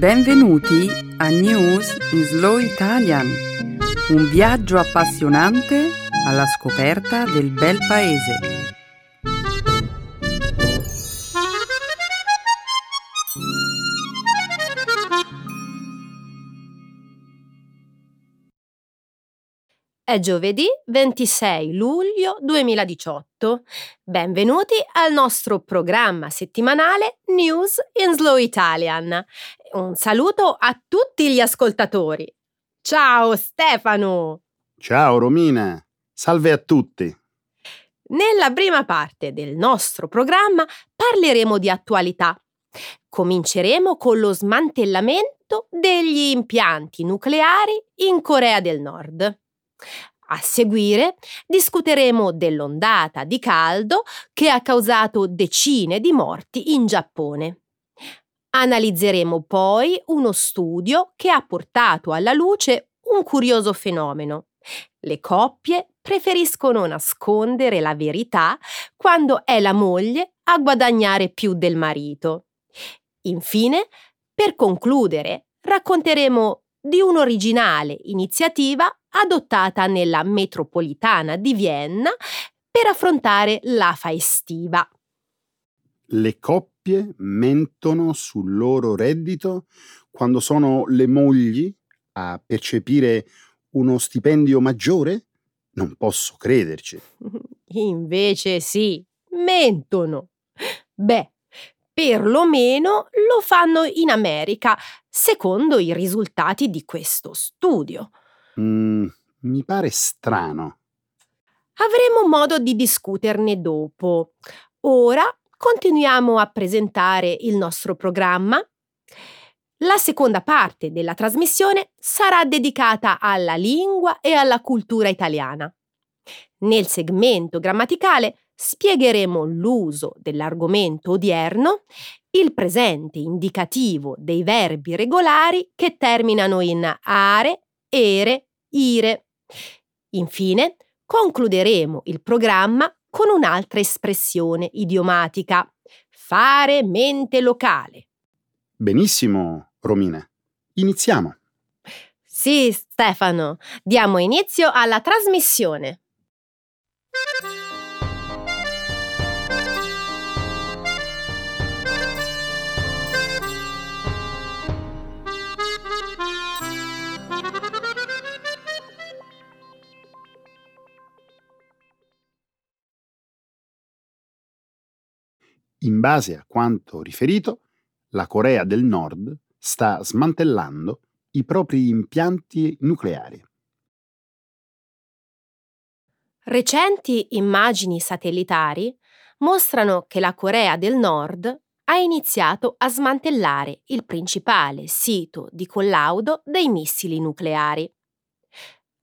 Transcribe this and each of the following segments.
Benvenuti a News in Slow Italian, un viaggio appassionante alla scoperta del bel paese. È giovedì 26 luglio 2018. Benvenuti al nostro programma settimanale News in Slow Italian. Un saluto a tutti gli ascoltatori. Ciao Stefano! Ciao Romina, salve a tutti. Nella prima parte del nostro programma parleremo di attualità. Cominceremo con lo smantellamento degli impianti nucleari in Corea del Nord. A seguire discuteremo dell'ondata di caldo che ha causato decine di morti in Giappone. Analizzeremo poi uno studio che ha portato alla luce un curioso fenomeno. Le coppie preferiscono nascondere la verità quando è la moglie a guadagnare più del marito. Infine, per concludere, racconteremo di un'originale iniziativa adottata nella metropolitana di Vienna per affrontare l'afa estiva. Le coppie mentono sul loro reddito quando sono le mogli a percepire uno stipendio maggiore? Non posso crederci. Invece sì, mentono. Beh, perlomeno lo fanno in America, secondo i risultati di questo studio. Mm, mi pare strano. Avremo modo di discuterne dopo. Ora continuiamo a presentare il nostro programma. La seconda parte della trasmissione sarà dedicata alla lingua e alla cultura italiana. Nel segmento grammaticale spiegheremo l'uso dell'argomento odierno, il presente indicativo dei verbi regolari che terminano in are, ere, ire. Infine, concluderemo il programma con un'altra espressione idiomatica, fare mente locale. Benissimo, Romina. Iniziamo. Sì, Stefano, diamo inizio alla trasmissione. In base a quanto riferito, la Corea del Nord sta smantellando i propri impianti nucleari. Recenti immagini satellitari mostrano che la Corea del Nord ha iniziato a smantellare il principale sito di collaudo dei missili nucleari.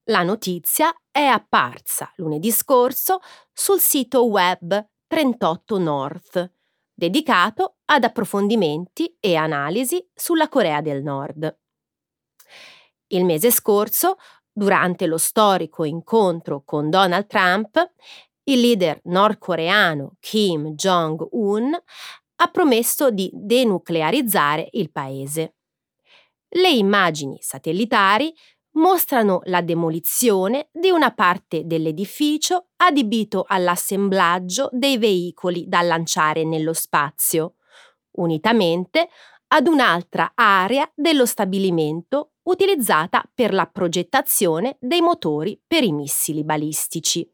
La notizia è apparsa lunedì scorso sul sito web 38 North, dedicato ad approfondimenti e analisi sulla Corea del Nord. Il mese scorso, durante lo storico incontro con Donald Trump, il leader nordcoreano Kim Jong-un ha promesso di denuclearizzare il paese. Le immagini satellitari mostrano la demolizione di una parte dell'edificio adibito all'assemblaggio dei veicoli da lanciare nello spazio, unitamente ad un'altra area dello stabilimento utilizzata per la progettazione dei motori per i missili balistici.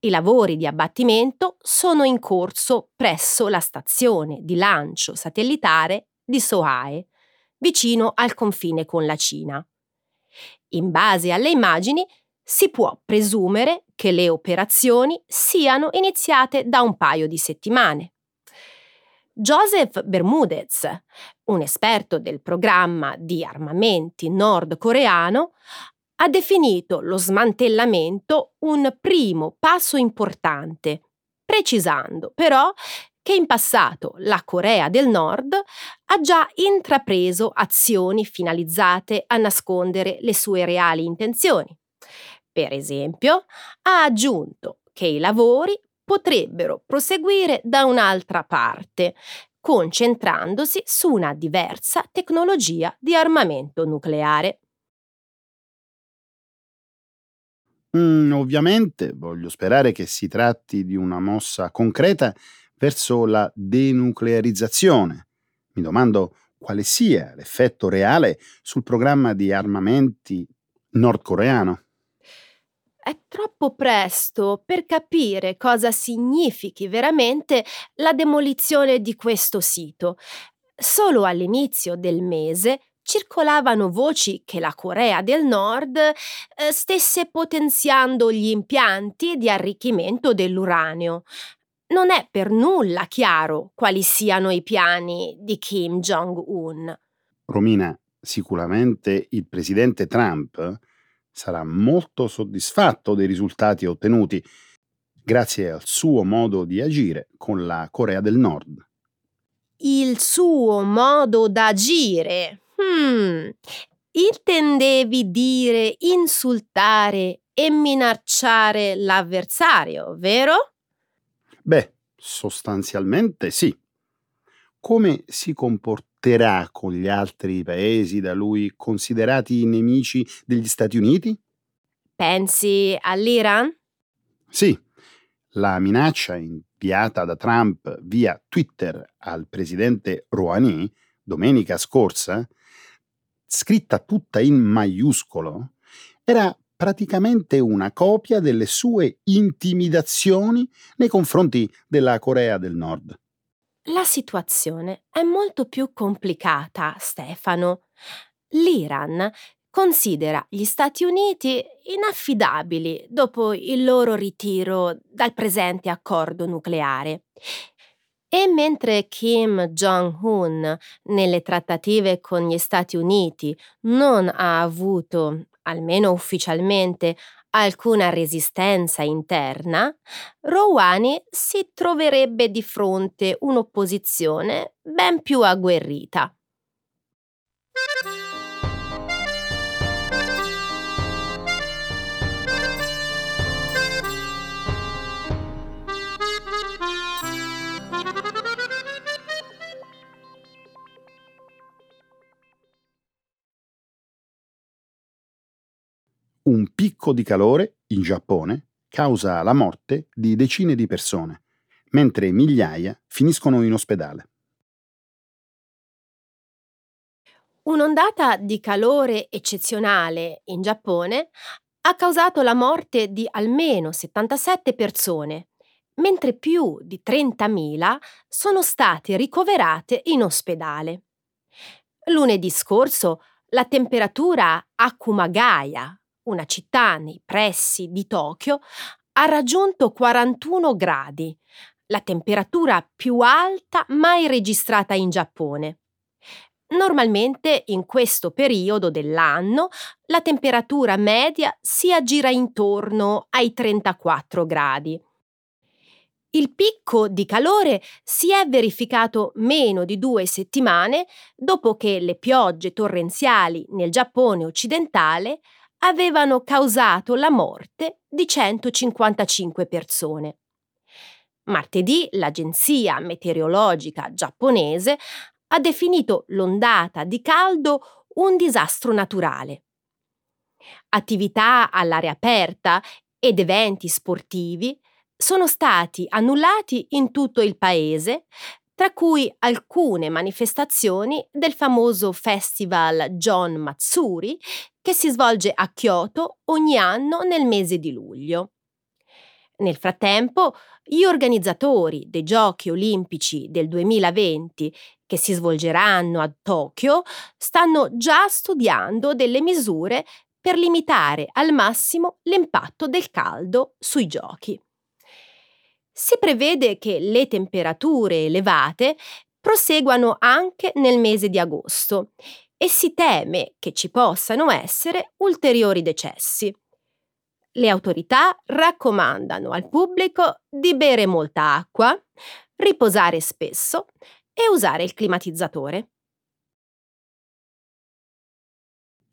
I lavori di abbattimento sono in corso presso la stazione di lancio satellitare di Sohae, vicino al confine con la Cina. In base alle immagini si può presumere che le operazioni siano iniziate da un paio di settimane. Joseph Bermudez, un esperto del programma di armamenti nordcoreano, ha definito lo smantellamento un primo passo importante, precisando però che in passato la Corea del Nord ha già intrapreso azioni finalizzate a nascondere le sue reali intenzioni. Per esempio, ha aggiunto che i lavori potrebbero proseguire da un'altra parte, concentrandosi su una diversa tecnologia di armamento nucleare. Mm, ovviamente voglio sperare che si tratti di una mossa concreta verso la denuclearizzazione. Mi domando quale sia l'effetto reale sul programma di armamenti nordcoreano. È troppo presto per capire cosa significhi veramente la demolizione di questo sito. Solo all'inizio del mese circolavano voci che la Corea del Nord eh, stesse potenziando gli impianti di arricchimento dell'uranio. Non è per nulla chiaro quali siano i piani di Kim Jong-un. Romina, sicuramente il presidente Trump sarà molto soddisfatto dei risultati ottenuti grazie al suo modo di agire con la Corea del Nord. Il suo modo d'agire Hmm, intendevi dire insultare e minacciare l'avversario, vero? Beh, sostanzialmente sì. Come si comporterà con gli altri paesi da lui considerati nemici degli Stati Uniti? Pensi all'Iran? Sì, la minaccia inviata da Trump via Twitter al presidente Rouhani domenica scorsa scritta tutta in maiuscolo, era praticamente una copia delle sue intimidazioni nei confronti della Corea del Nord. La situazione è molto più complicata, Stefano. L'Iran considera gli Stati Uniti inaffidabili dopo il loro ritiro dal presente accordo nucleare e mentre Kim Jong-un nelle trattative con gli Stati Uniti non ha avuto, almeno ufficialmente, alcuna resistenza interna, Rouhani si troverebbe di fronte un'opposizione ben più agguerrita. Un picco di calore in Giappone causa la morte di decine di persone, mentre migliaia finiscono in ospedale. Un'ondata di calore eccezionale in Giappone ha causato la morte di almeno 77 persone, mentre più di 30.000 sono state ricoverate in ospedale. Lunedì scorso la temperatura a Kumagaya, una città nei pressi di Tokyo, ha raggiunto 41 gradi, la temperatura più alta mai registrata in Giappone. Normalmente in questo periodo dell'anno la temperatura media si aggira intorno ai 34 gradi. Il picco di calore si è verificato meno di due settimane dopo che le piogge torrenziali nel Giappone occidentale avevano causato la morte di 155 persone. Martedì l'agenzia meteorologica giapponese ha definito l'ondata di caldo un disastro naturale. Attività all'aria aperta ed eventi sportivi sono stati annullati in tutto il paese, tra cui alcune manifestazioni del famoso festival John Matsuri che si svolge a Kyoto ogni anno nel mese di luglio. Nel frattempo, gli organizzatori dei Giochi olimpici del 2020, che si svolgeranno a Tokyo, stanno già studiando delle misure per limitare al massimo l'impatto del caldo sui giochi. Si prevede che le temperature elevate proseguano anche nel mese di agosto e si teme che ci possano essere ulteriori decessi. Le autorità raccomandano al pubblico di bere molta acqua, riposare spesso e usare il climatizzatore.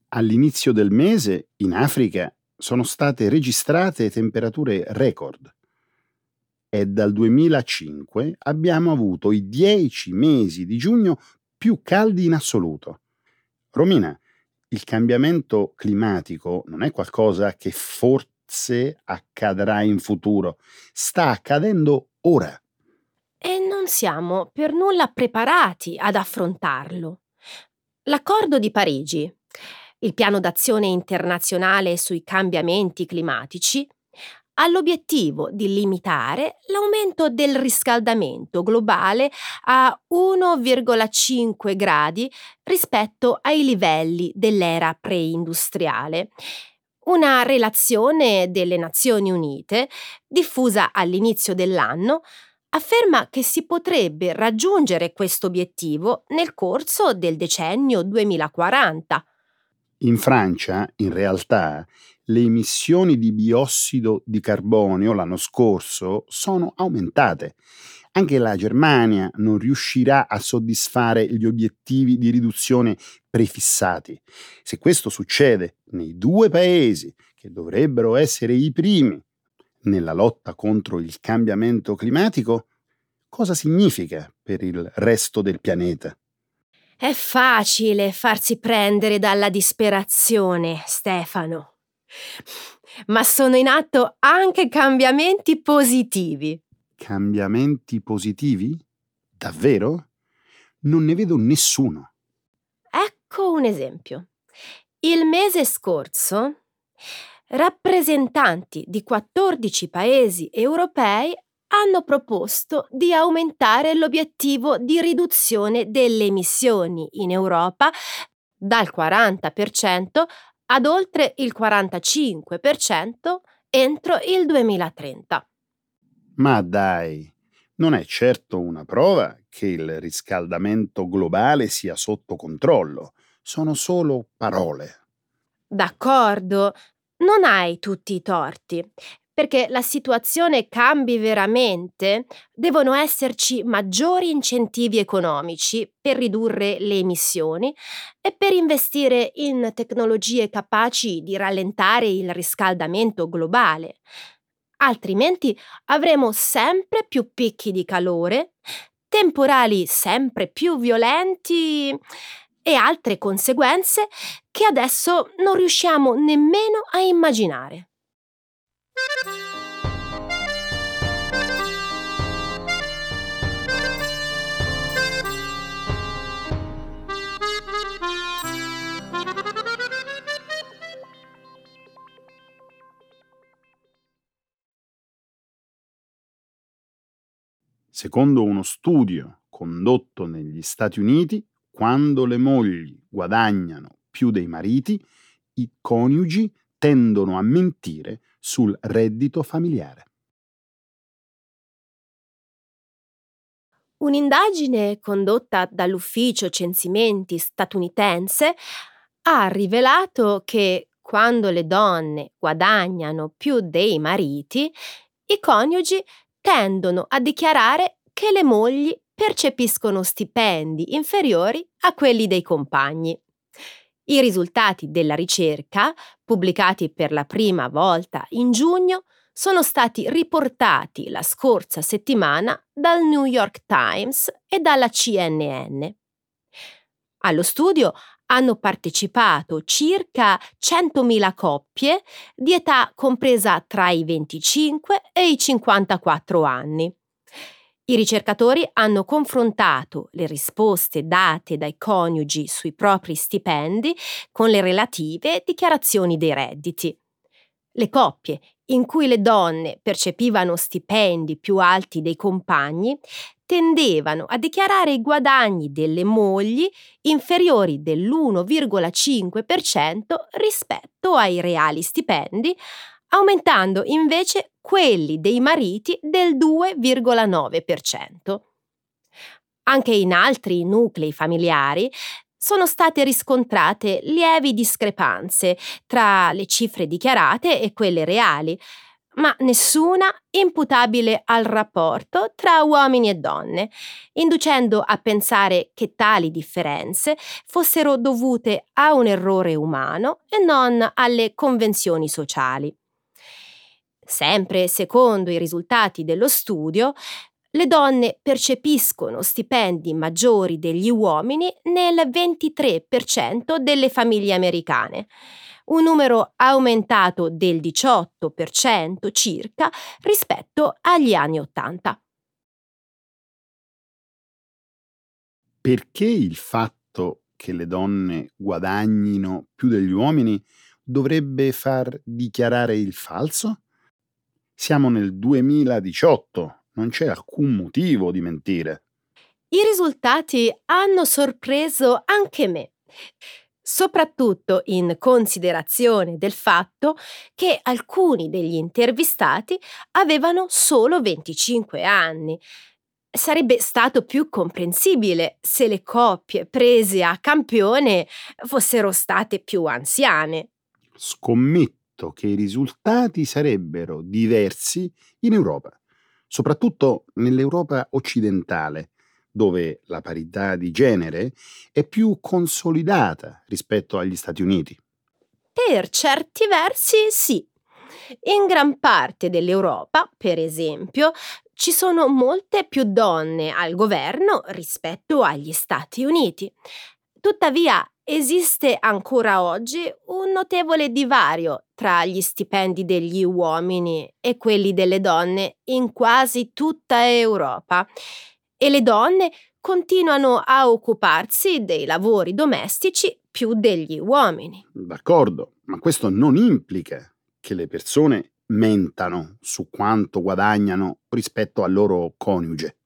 All'inizio del mese in Africa sono state registrate temperature record. È dal 2005 abbiamo avuto i 10 mesi di giugno più caldi in assoluto. Romina, il cambiamento climatico non è qualcosa che forse accadrà in futuro, sta accadendo ora. E non siamo per nulla preparati ad affrontarlo. L'accordo di Parigi, il piano d'azione internazionale sui cambiamenti climatici, ha l'obiettivo di limitare l'aumento del riscaldamento globale a 1,5 gradi rispetto ai livelli dell'era preindustriale. Una relazione delle Nazioni Unite, diffusa all'inizio dell'anno, afferma che si potrebbe raggiungere questo obiettivo nel corso del decennio 2040. In Francia, in realtà, le emissioni di biossido di carbonio l'anno scorso sono aumentate. Anche la Germania non riuscirà a soddisfare gli obiettivi di riduzione prefissati. Se questo succede nei due paesi che dovrebbero essere i primi nella lotta contro il cambiamento climatico, cosa significa per il resto del pianeta? È facile farsi prendere dalla disperazione, Stefano. Ma sono in atto anche cambiamenti positivi. Cambiamenti positivi? Davvero? Non ne vedo nessuno. Ecco un esempio. Il mese scorso rappresentanti di 14 paesi europei hanno proposto di aumentare l'obiettivo di riduzione delle emissioni in Europa dal 40% ad oltre il 45% entro il 2030. Ma dai, non è certo una prova che il riscaldamento globale sia sotto controllo, sono solo parole. D'accordo, non hai tutti i torti perché la situazione cambi veramente, devono esserci maggiori incentivi economici per ridurre le emissioni e per investire in tecnologie capaci di rallentare il riscaldamento globale. Altrimenti avremo sempre più picchi di calore, temporali sempre più violenti e altre conseguenze che adesso non riusciamo nemmeno a immaginare. Secondo uno studio condotto negli Stati Uniti, quando le mogli guadagnano più dei mariti, i coniugi tendono a mentire sul reddito familiare. Un'indagine condotta dall'ufficio censimenti statunitense ha rivelato che quando le donne guadagnano più dei mariti, i coniugi tendono a dichiarare che le mogli percepiscono stipendi inferiori a quelli dei compagni. I risultati della ricerca, pubblicati per la prima volta in giugno, sono stati riportati la scorsa settimana dal New York Times e dalla CNN. Allo studio hanno partecipato circa 100.000 coppie di età compresa tra i 25 e i 54 anni. I ricercatori hanno confrontato le risposte date dai coniugi sui propri stipendi con le relative dichiarazioni dei redditi. Le coppie in cui le donne percepivano stipendi più alti dei compagni tendevano a dichiarare i guadagni delle mogli inferiori dell'1,5% rispetto ai reali stipendi, aumentando invece quelli dei mariti del 2,9%. Anche in altri nuclei familiari sono state riscontrate lievi discrepanze tra le cifre dichiarate e quelle reali, ma nessuna imputabile al rapporto tra uomini e donne, inducendo a pensare che tali differenze fossero dovute a un errore umano e non alle convenzioni sociali. Sempre secondo i risultati dello studio, le donne percepiscono stipendi maggiori degli uomini nel 23% delle famiglie americane, un numero aumentato del 18% circa rispetto agli anni 80. Perché il fatto che le donne guadagnino più degli uomini dovrebbe far dichiarare il falso? Siamo nel 2018, non c'è alcun motivo di mentire. I risultati hanno sorpreso anche me, soprattutto in considerazione del fatto che alcuni degli intervistati avevano solo 25 anni. Sarebbe stato più comprensibile se le coppie prese a campione fossero state più anziane. Scommetto che i risultati sarebbero diversi in Europa soprattutto nell'Europa occidentale, dove la parità di genere è più consolidata rispetto agli Stati Uniti. Per certi versi sì. In gran parte dell'Europa, per esempio, ci sono molte più donne al governo rispetto agli Stati Uniti. Tuttavia esiste ancora oggi un notevole divario tra gli stipendi degli uomini e quelli delle donne in quasi tutta Europa e le donne continuano a occuparsi dei lavori domestici più degli uomini. D'accordo, ma questo non implica che le persone mentano su quanto guadagnano rispetto al loro coniuge.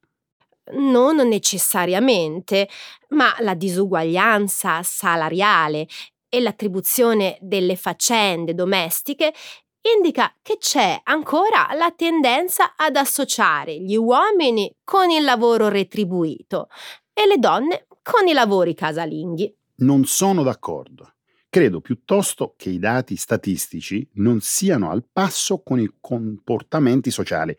Non necessariamente, ma la disuguaglianza salariale e l'attribuzione delle faccende domestiche indica che c'è ancora la tendenza ad associare gli uomini con il lavoro retribuito e le donne con i lavori casalinghi. Non sono d'accordo. Credo piuttosto che i dati statistici non siano al passo con i comportamenti sociali.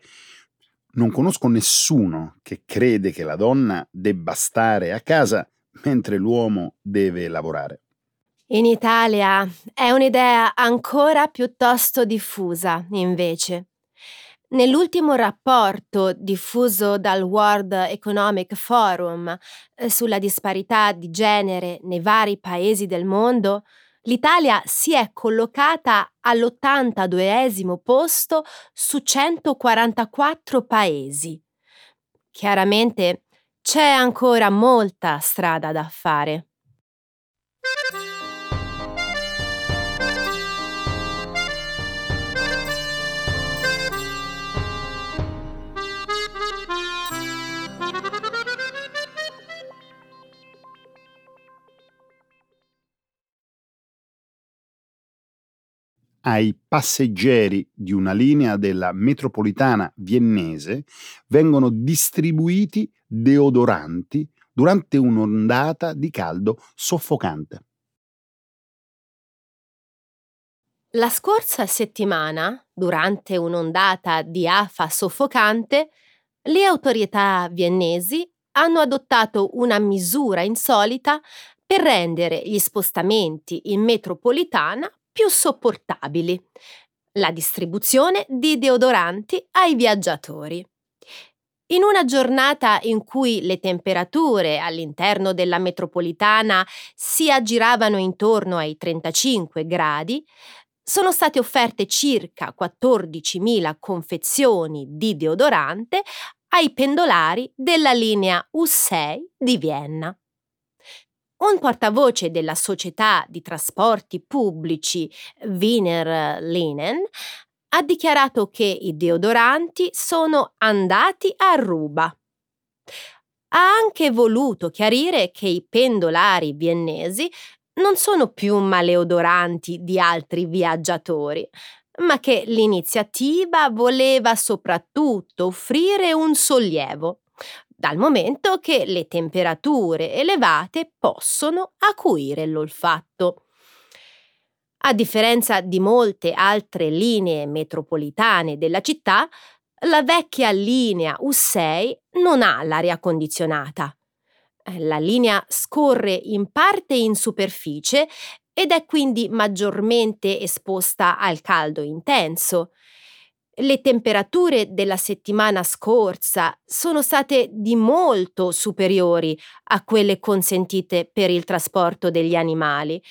Non conosco nessuno che crede che la donna debba stare a casa mentre l'uomo deve lavorare. In Italia è un'idea ancora piuttosto diffusa, invece. Nell'ultimo rapporto diffuso dal World Economic Forum eh, sulla disparità di genere nei vari paesi del mondo, l'Italia si è collocata all'82esimo posto su 144 paesi. Chiaramente c'è ancora molta strada da fare. Ai passeggeri di una linea della metropolitana viennese vengono distribuiti deodoranti durante un'ondata di caldo soffocante. La scorsa settimana, durante un'ondata di afa soffocante, le autorità viennesi hanno adottato una misura insolita per rendere gli spostamenti in metropolitana più sopportabili, la distribuzione di deodoranti ai viaggiatori. In una giornata in cui le temperature all'interno della metropolitana si aggiravano intorno ai 35 gradi, sono state offerte circa 14.000 confezioni di deodorante ai pendolari della linea U6 di Vienna. Un portavoce della società di trasporti pubblici Wiener Linen ha dichiarato che i deodoranti sono andati a ruba. Ha anche voluto chiarire che i pendolari viennesi non sono più maleodoranti di altri viaggiatori, ma che l'iniziativa voleva soprattutto offrire un sollievo dal momento che le temperature elevate possono acuire l'olfatto. A differenza di molte altre linee metropolitane della città, la vecchia linea U6 non ha l'aria condizionata. La linea scorre in parte in superficie ed è quindi maggiormente esposta al caldo intenso Le temperature della settimana scorsa sono state di molto superiori a quelle consentite per il trasporto degli animali,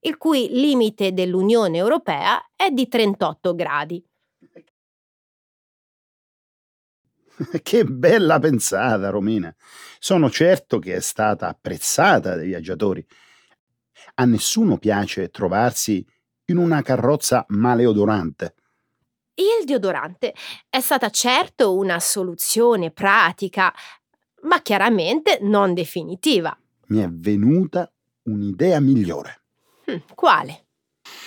il cui limite dell'Unione Europea è di 38 gradi. Che bella pensata, Romina. Sono certo che è stata apprezzata dai viaggiatori. A nessuno piace trovarsi in una carrozza maleodorante. Il deodorante è stata certo una soluzione pratica, ma chiaramente non definitiva. Mi è venuta un'idea migliore. Hm, quale?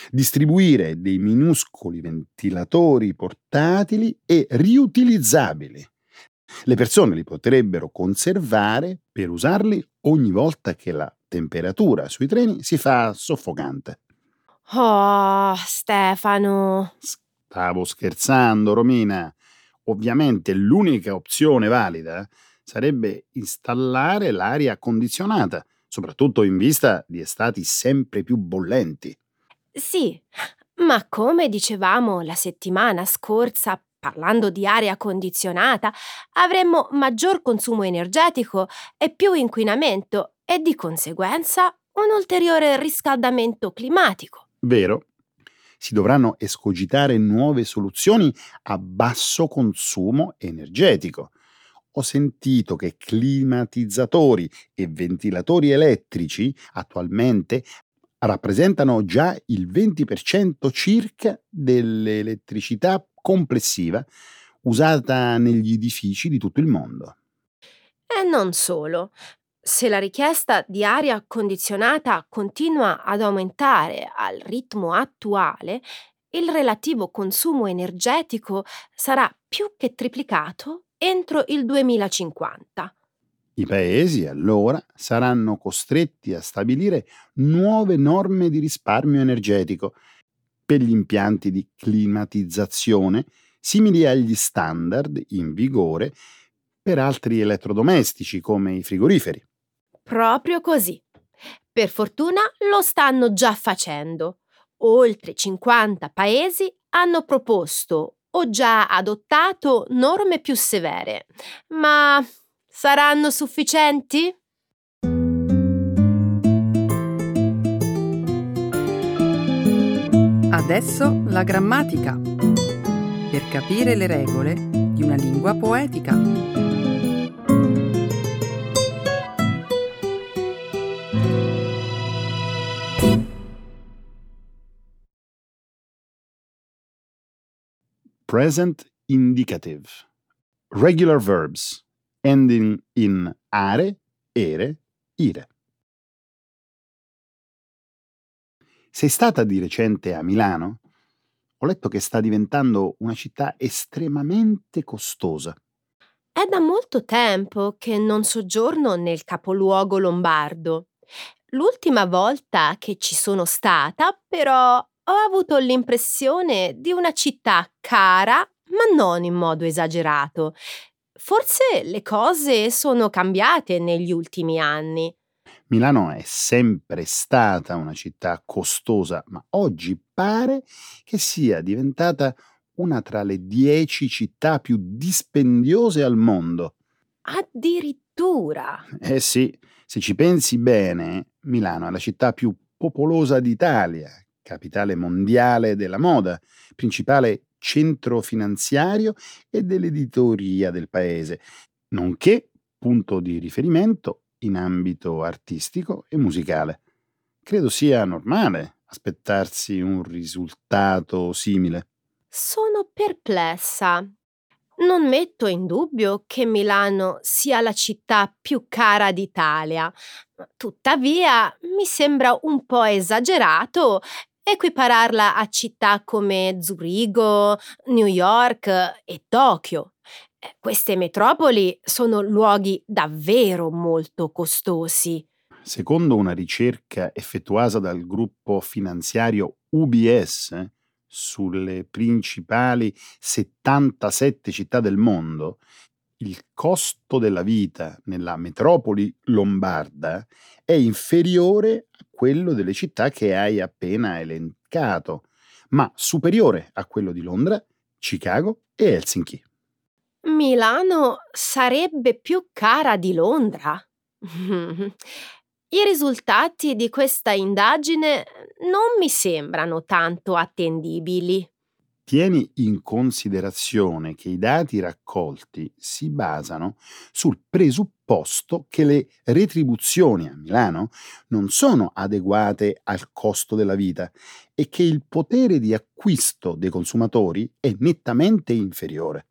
Distribuire dei minuscoli ventilatori portatili e riutilizzabili. Le persone li potrebbero conservare per usarli ogni volta che la temperatura sui treni si fa soffocante. Oh, Stefano. Stavo scherzando, Romina. Ovviamente l'unica opzione valida sarebbe installare l'aria condizionata, soprattutto in vista di estati sempre più bollenti. Sì, ma come dicevamo la settimana scorsa, parlando di aria condizionata, avremmo maggior consumo energetico e più inquinamento e di conseguenza un ulteriore riscaldamento climatico. Vero, si dovranno escogitare nuove soluzioni a basso consumo energetico. Ho sentito che climatizzatori e ventilatori elettrici attualmente rappresentano già il 20% circa dell'elettricità complessiva usata negli edifici di tutto il mondo. E non solo. Se la richiesta di aria condizionata continua ad aumentare al ritmo attuale, il relativo consumo energetico sarà più che triplicato entro il 2050. I paesi allora saranno costretti a stabilire nuove norme di risparmio energetico per gli impianti di climatizzazione simili agli standard in vigore per altri elettrodomestici come i frigoriferi. Proprio così. Per fortuna lo stanno già facendo. Oltre 50 paesi hanno proposto o già adottato norme più severe. Ma saranno sufficienti? Adesso la grammatica. Per capire le regole di una lingua poetica. Present indicative. Regular verbs ending in are, ere, ire. Sei stata di recente a Milano? Ho letto che sta diventando una città estremamente costosa. È da molto tempo che non soggiorno nel capoluogo lombardo. L'ultima volta che ci sono stata, però, ho avuto l'impressione di una città cara, ma non in modo esagerato. Forse le cose sono cambiate negli ultimi anni. Milano è sempre stata una città costosa, ma oggi pare che sia diventata una tra le dieci città più dispendiose al mondo. Addirittura. Eh sì, se ci pensi bene, Milano è la città più popolosa d'Italia, capitale mondiale della moda, principale centro finanziario e dell'editoria del paese, nonché punto di riferimento in ambito artistico e musicale. Credo sia normale aspettarsi un risultato simile. Sono perplessa. Non metto in dubbio che Milano sia la città più cara d'Italia. Tuttavia, mi sembra un po' esagerato equipararla a città come Zurigo, New York e Tokyo. Eh, queste metropoli sono luoghi davvero molto costosi. Secondo una ricerca effettuata dal gruppo finanziario UBS sulle principali 77 città del mondo, il costo della vita nella metropoli lombarda è inferiore a quello delle città che hai appena elencato, ma superiore a quello di Londra Chicago e Helsinki. Milano sarebbe più cara di Londra? I risultati di questa indagine non mi sembrano tanto attendibili. Tieni in considerazione che i dati raccolti si basano sul presupposto che le retribuzioni a Milano non sono adeguate al costo della vita e che il potere di acquisto dei consumatori è nettamente inferiore.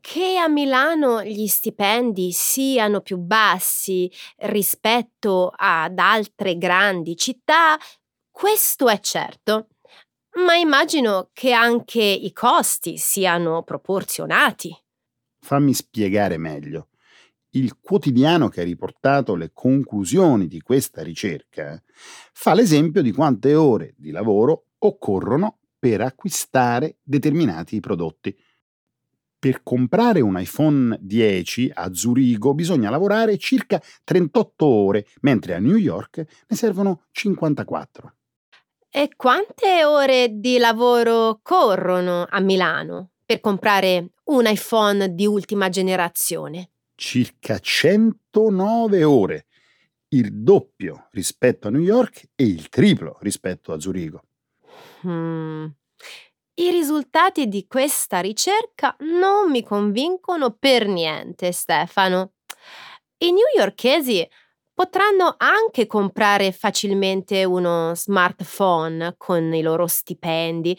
Che a Milano gli stipendi siano più bassi rispetto ad altre grandi città, questo è certo. Ma immagino che anche i costi siano proporzionati. Fammi spiegare meglio. Il quotidiano che ha riportato le conclusioni di questa ricerca fa l'esempio di quante ore di lavoro occorrono per acquistare determinati prodotti. Per comprare un iPhone 10 a Zurigo bisogna lavorare circa 38 ore, mentre a New York ne servono 54. E quante ore di lavoro corrono a Milano per comprare un iPhone di ultima generazione? Circa 109 ore, il doppio rispetto a New York e il triplo rispetto a Zurigo. Hmm. I risultati di questa ricerca non mi convincono per niente, Stefano. I newyorkesi potranno anche comprare facilmente uno smartphone con i loro stipendi.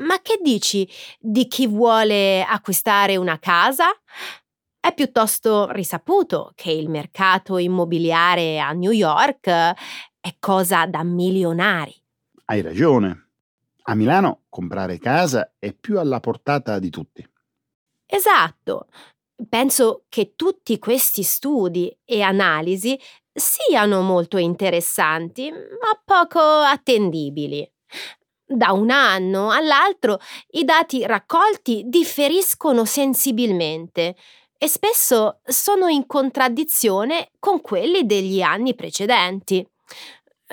Ma che dici di chi vuole acquistare una casa? È piuttosto risaputo che il mercato immobiliare a New York è cosa da milionari. Hai ragione. A Milano comprare casa è più alla portata di tutti. Esatto. Penso che tutti questi studi e analisi siano molto interessanti, ma poco attendibili. Da un anno all'altro i dati raccolti differiscono sensibilmente e spesso sono in contraddizione con quelli degli anni precedenti.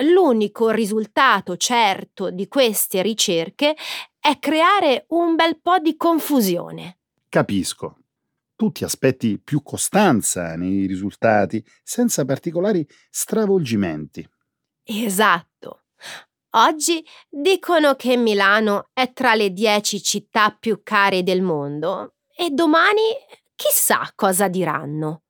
L'unico risultato certo di queste ricerche è creare un bel po' di confusione. Capisco, tu ti aspetti più costanza nei risultati, senza particolari stravolgimenti. Esatto. Oggi dicono che Milano è tra le dieci città più care del mondo e domani chissà cosa diranno.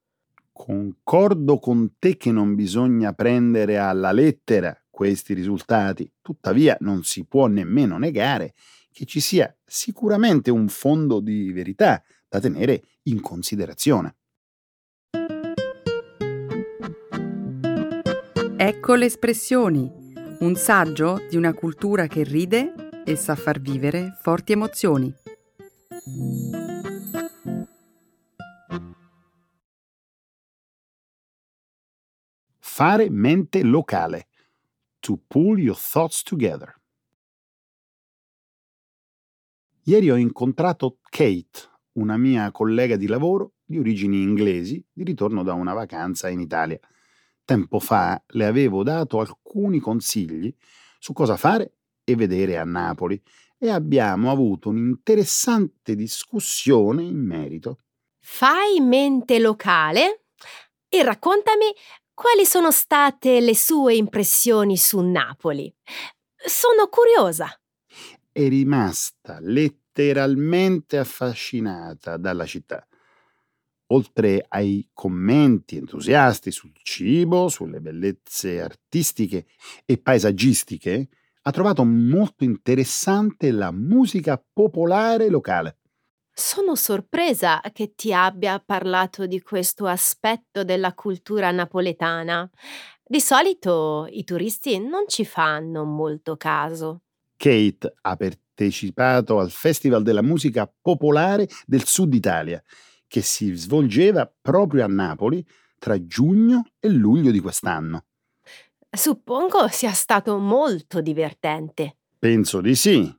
Concordo con te che non bisogna prendere alla lettera questi risultati, tuttavia non si può nemmeno negare che ci sia sicuramente un fondo di verità da tenere in considerazione. Ecco le espressioni, un saggio di una cultura che ride e sa far vivere forti emozioni. Fare mente locale. To pull your thoughts together. Ieri ho incontrato Kate, una mia collega di lavoro di origini inglesi di ritorno da una vacanza in Italia. Tempo fa le avevo dato alcuni consigli su cosa fare e vedere a Napoli e abbiamo avuto un'interessante discussione in merito. Fai mente locale e raccontami quali sono state le sue impressioni su Napoli. Sono curiosa. È rimasta letteralmente letteralmente affascinata dalla città. Oltre ai commenti entusiasti sul cibo, sulle bellezze artistiche e paesaggistiche, ha trovato molto interessante la musica popolare locale. Sono sorpresa che ti abbia parlato di questo aspetto della cultura napoletana. Di solito i turisti non ci fanno molto caso. Kate ha per partecipato al Festival della musica popolare del Sud Italia, che si svolgeva proprio a Napoli tra giugno e luglio di quest'anno. Suppongo sia stato molto divertente. Penso di sì.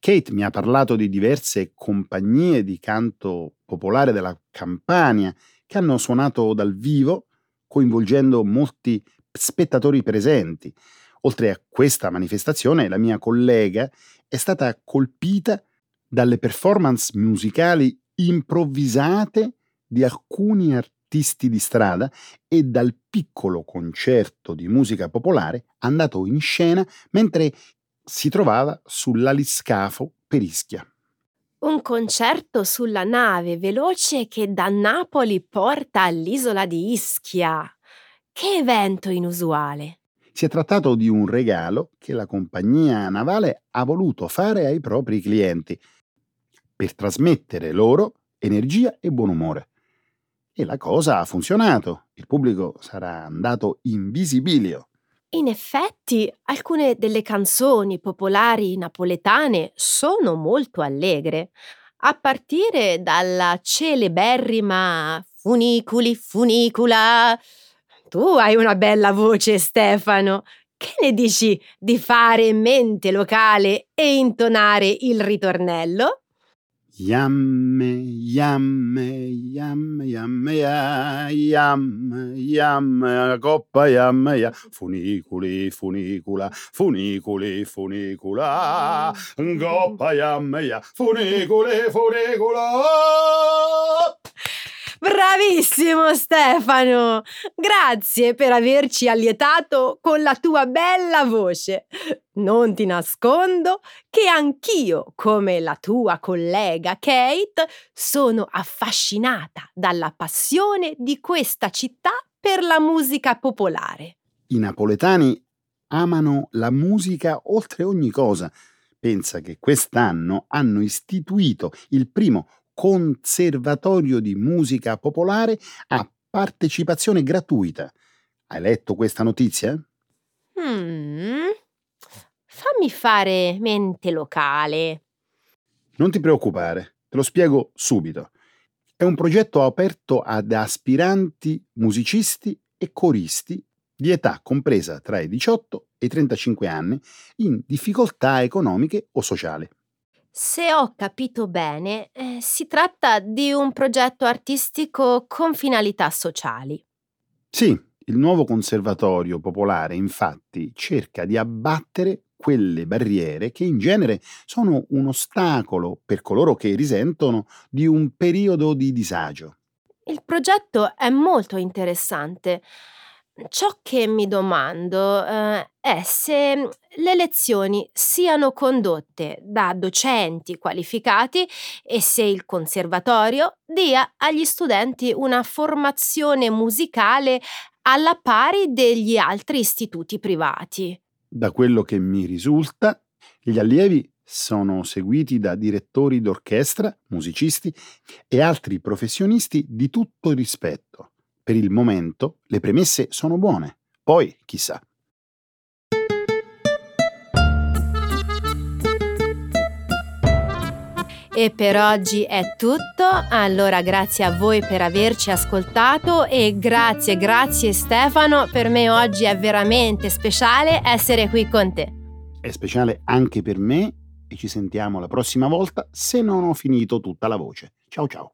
Kate mi ha parlato di diverse compagnie di canto popolare della Campania che hanno suonato dal vivo, coinvolgendo molti spettatori presenti. Oltre a questa manifestazione, la mia collega è stata colpita dalle performance musicali improvvisate di alcuni artisti di strada e dal piccolo concerto di musica popolare andato in scena mentre si trovava sull'aliscafo per Ischia. Un concerto sulla nave veloce che da Napoli porta all'isola di Ischia. Che evento inusuale! Si è trattato di un regalo che la compagnia navale ha voluto fare ai propri clienti per trasmettere loro energia e buon umore. E la cosa ha funzionato. Il pubblico sarà andato in visibilio. In effetti, alcune delle canzoni popolari napoletane sono molto allegre, a partire dalla celeberrima Funiculi, funicula. Tu hai una bella voce, Stefano. Che ne dici di fare mente locale e intonare il ritornello? Yamme, yamme, yamme, yamme, ya, yamme, yamme, coppa, yamme, ya, funiculi, funicula, funiculi, funicula, coppa, yamme, ya, funiculi, funicula. Bravissimo Stefano! Grazie per averci allietato con la tua bella voce. Non ti nascondo che anch'io, come la tua collega Kate, sono affascinata dalla passione di questa città per la musica popolare. I napoletani amano la musica oltre ogni cosa. Pensa che quest'anno hanno istituito il primo conservatorio di musica popolare a partecipazione gratuita. Hai letto questa notizia? Hmm. Fammi fare mente locale. Non ti preoccupare, te lo spiego subito. È un progetto aperto ad aspiranti musicisti e coristi di età compresa tra i 18 e i 35 anni in difficoltà economiche o sociali. Se ho capito bene, eh, si tratta di un progetto artistico con finalità sociali. Sì, il nuovo conservatorio popolare infatti cerca di abbattere quelle barriere che in genere sono un ostacolo per coloro che risentono di un periodo di disagio. Il progetto è molto interessante. Ciò che mi domando eh, è se mm, le lezioni siano condotte da docenti qualificati e se il conservatorio dia agli studenti una formazione musicale alla pari degli altri istituti privati. Da quello che mi risulta, gli allievi sono seguiti da direttori d'orchestra, musicisti e altri professionisti di tutto rispetto per il momento le premesse sono buone, poi chissà. E per oggi è tutto, allora grazie a voi per averci ascoltato e grazie, grazie Stefano, per me oggi è veramente speciale essere qui con te. È speciale anche per me e ci sentiamo la prossima volta se non ho finito tutta la voce. Ciao ciao.